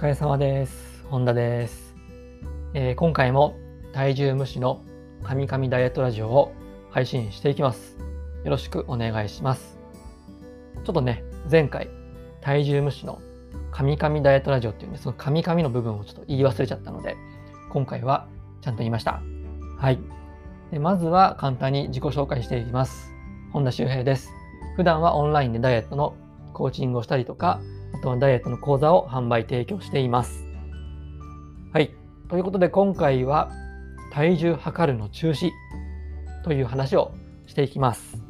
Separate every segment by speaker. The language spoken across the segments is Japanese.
Speaker 1: 疲れ様です。本田です、えー今回も体重無視の神々ダイエットラジオを配信していきます。よろしくお願いします。ちょっとね、前回体重無視の神々ダイエットラジオっていうね、その神々の部分をちょっと言い忘れちゃったので、今回はちゃんと言いました。はい。でまずは簡単に自己紹介していきます。本田修平です。普段はオンラインでダイエットのコーチングをしたりとか、あとはダイエットの講座を販売提供しています。はい。ということで今回は体重測るの中止という話をしていきます。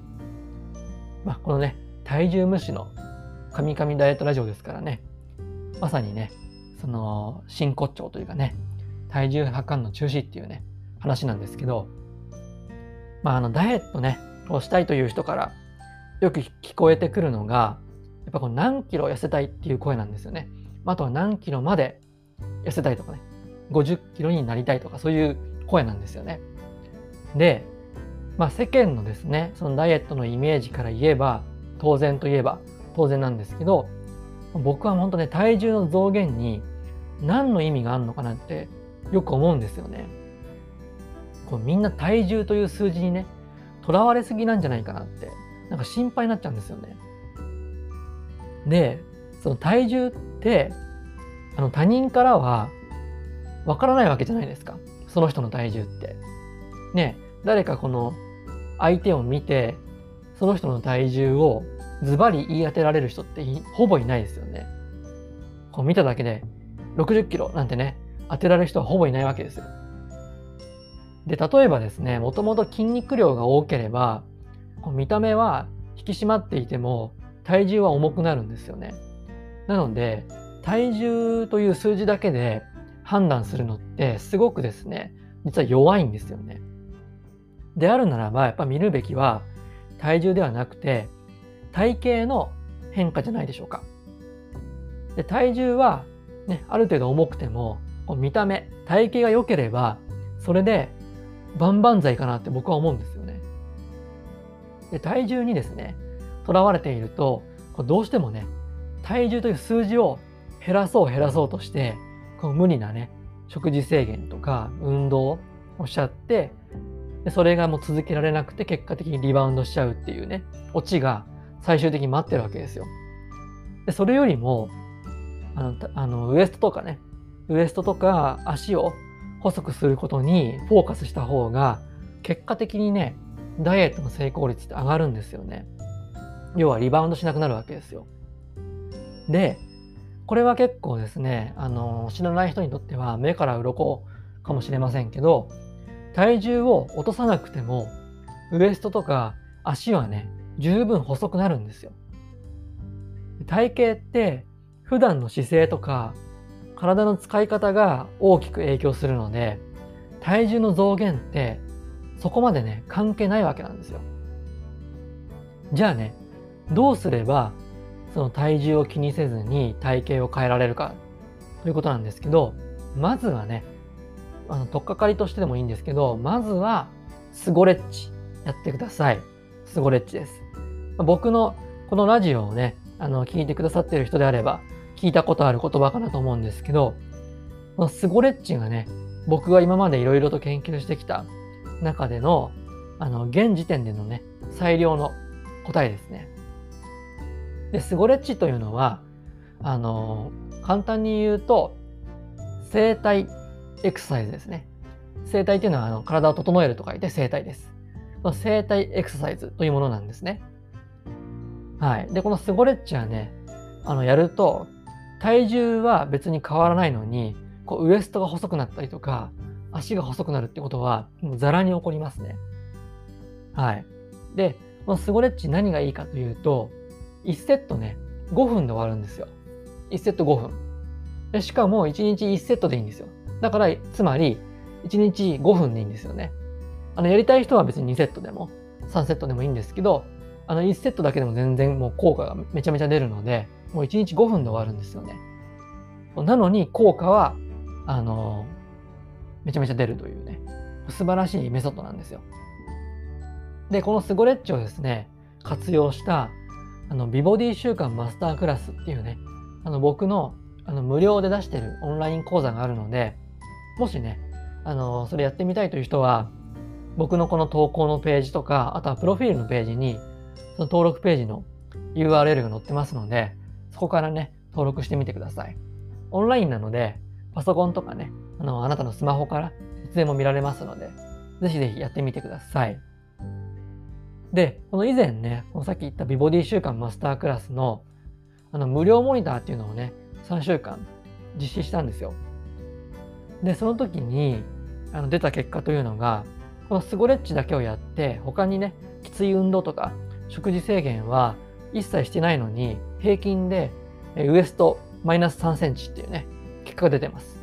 Speaker 1: まあ、このね、体重無視の神々ダイエットラジオですからね、まさにね、その真骨頂というかね、体重測るの中止っていうね、話なんですけど、まあ、あの、ダイエットね、をしたいという人からよく聞こえてくるのが、っぱこう何キロ痩せたいっていう声なんですよね。あとは何キロまで痩せたいとかね、50キロになりたいとかそういう声なんですよね。で、まあ世間のですね、そのダイエットのイメージから言えば、当然といえば当然なんですけど、僕は本当ね、体重の増減に何の意味があるのかなってよく思うんですよね。こうみんな体重という数字にね、とらわれすぎなんじゃないかなって、なんか心配になっちゃうんですよね。で、その体重って、あの他人からはわからないわけじゃないですか。その人の体重って。ね、誰かこの相手を見て、その人の体重をズバリ言い当てられる人ってほぼいないですよね。こう見ただけで60キロなんてね、当てられる人はほぼいないわけですよ。で、例えばですね、もともと筋肉量が多ければ、こう見た目は引き締まっていても体重は重くなるんですよね。なので、体重という数字だけで判断するのってすごくですね、実は弱いんですよね。であるならば、やっぱ見るべきは体重ではなくて体型の変化じゃないでしょうか。で体重は、ね、ある程度重くても見た目、体型が良ければそれで万々歳かなって僕は思うんですよね。で体重にですね、とらわれているとどうしてもね、体重という数字を減らそう減らそうとしてこう無理なね食事制限とか運動をしちゃってでそれがもう続けられなくて結果的にリバウンドしちゃうっていうねオチが最終的に待ってるわけですよ。でそれよりもあのあのウエストとかねウエストとか足を細くすることにフォーカスした方が結果的にねダイエットの成功率って上がるんですよね。要はリバウンドしなくなるわけですよ。でこれは結構ですねあの知らない人にとっては目から鱗かもしれませんけど体重を落とさなくてもウエストとか足はね十分細くなるんですよ。体型って普段の姿勢とか体の使い方が大きく影響するので体重の増減ってそこまでね関係ないわけなんですよ。じゃあねどうすればその体重を気にせずに体型を変えられるかということなんですけどまずはねあの取っかかりとしてでもいいんですけどまずはスゴレッチやってください。スゴレッチです。僕のこのラジオをねあの聞いてくださってる人であれば聞いたことある言葉かなと思うんですけどこのスゴレッチがね僕が今までいろいろと研究してきた中でのあの現時点でのね最良の答えですね。で、スゴレッチというのは、あの、簡単に言うと、生体エクササイズですね。生体というのはあの体を整えると書いて生体です。この生体エクササイズというものなんですね。はい。で、このスゴレッチはね、あの、やると、体重は別に変わらないのに、こうウエストが細くなったりとか、足が細くなるってことは、もうザラに起こりますね。はい。で、このスゴレッチ何がいいかというと、1セットね、5分で終わるんですよ。1セット5分。でしかも1日1セットでいいんですよ。だから、つまり、1日5分でいいんですよね。あの、やりたい人は別に2セットでも、3セットでもいいんですけど、あの、1セットだけでも全然もう効果がめちゃめちゃ出るので、もう1日5分で終わるんですよね。なのに、効果は、あの、めちゃめちゃ出るというね、素晴らしいメソッドなんですよ。で、このスゴレッチをですね、活用したあの美ボディ週間マスタークラスっていうね、あの僕のあの無料で出してるオンライン講座があるので、もしね、あのそれやってみたいという人は、僕のこの投稿のページとか、あとはプロフィールのページに、その登録ページの URL が載ってますので、そこからね、登録してみてください。オンラインなので、パソコンとかね、あの、あなたのスマホからいつでも見られますので、ぜひぜひやってみてください。で、この以前ね、このさっき言った美ボディ週間マスタークラスの、あの、無料モニターっていうのをね、3週間実施したんですよ。で、その時に、あの出た結果というのが、このスゴレッチだけをやって、他にね、きつい運動とか食事制限は一切してないのに、平均でウエストマイナス3センチっていうね、結果が出てます。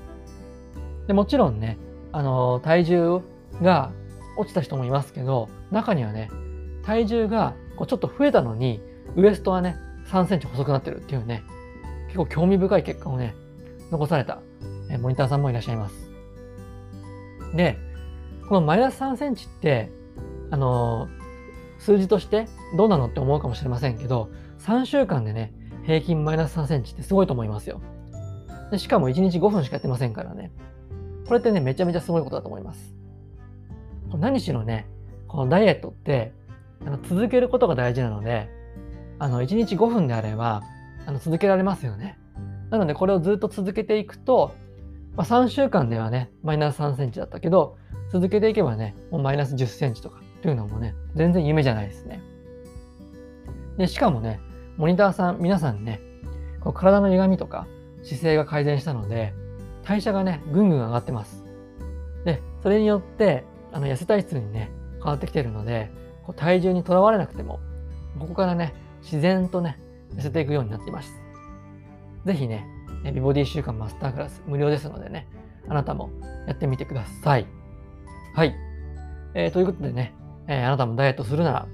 Speaker 1: でもちろんね、あの、体重が落ちた人もいますけど、中にはね、体重がこうちょっと増えたのに、ウエストはね、3センチ細くなってるっていうね、結構興味深い結果をね、残されたモニターさんもいらっしゃいます。で、このマイナス3センチって、あのー、数字としてどうなのって思うかもしれませんけど、3週間でね、平均マイナス3センチってすごいと思いますよ。でしかも1日5分しかやってませんからね。これってね、めちゃめちゃすごいことだと思います。何しろね、このダイエットってあの続けることが大事なので、あの1日5分であればあの続けられますよね。なのでこれをずっと続けていくと、まあ、3週間ではね、マイナス3センチだったけど、続けていけばね、もうマイナス10センチとかというのもね、全然夢じゃないですね。で、しかもね、モニターさん、皆さんね、こう体の歪みとか姿勢が改善したので、代謝がね、ぐんぐん上がってます。で、それによって、あの痩せ体質にね、変わってきてるので、こう体重にとらわれなくても、ここからね、自然とね、痩せていくようになっています。ぜひね、美ボディ週間マスタークラス無料ですのでね、あなたもやってみてください。はい。えー、ということでね、えー、あなたもダイエットするなら、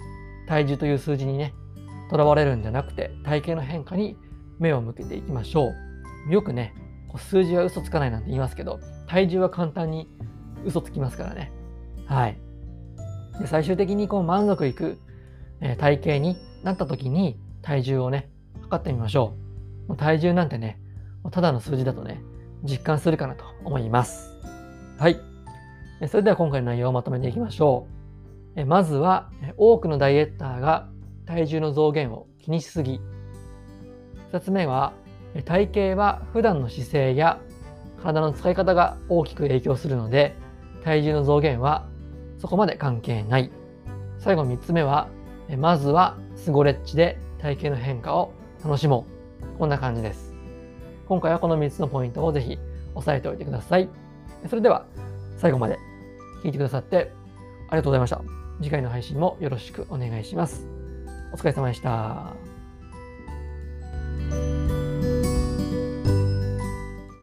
Speaker 1: 体重という数字にね、とらわれるんじゃなくて、体型の変化に目を向けていきましょう。よくね、こう数字は嘘つかないなんて言いますけど、体重は簡単に嘘つきますからね。はい。で最終的にこう満足いく、え、体型になった時に体重をね、測ってみましょう。もう体重なんてね、ただの数字だとね、実感するかなと思います。はい。それでは今回の内容をまとめていきましょう。まずは、多くのダイエッターが体重の増減を気にしすぎ。2つ目は、体型は普段の姿勢や体の使い方が大きく影響するので、体重の増減はそこまで関係ない。最後3つ目は、まずはスゴレッチで体型の変化を楽しもう。こんな感じです。今回はこの3つのポイントをぜひ押さえておいてください。それでは最後まで聞いてくださってありがとうございました。次回の配信もよろしくお願いします。お疲れ様でした。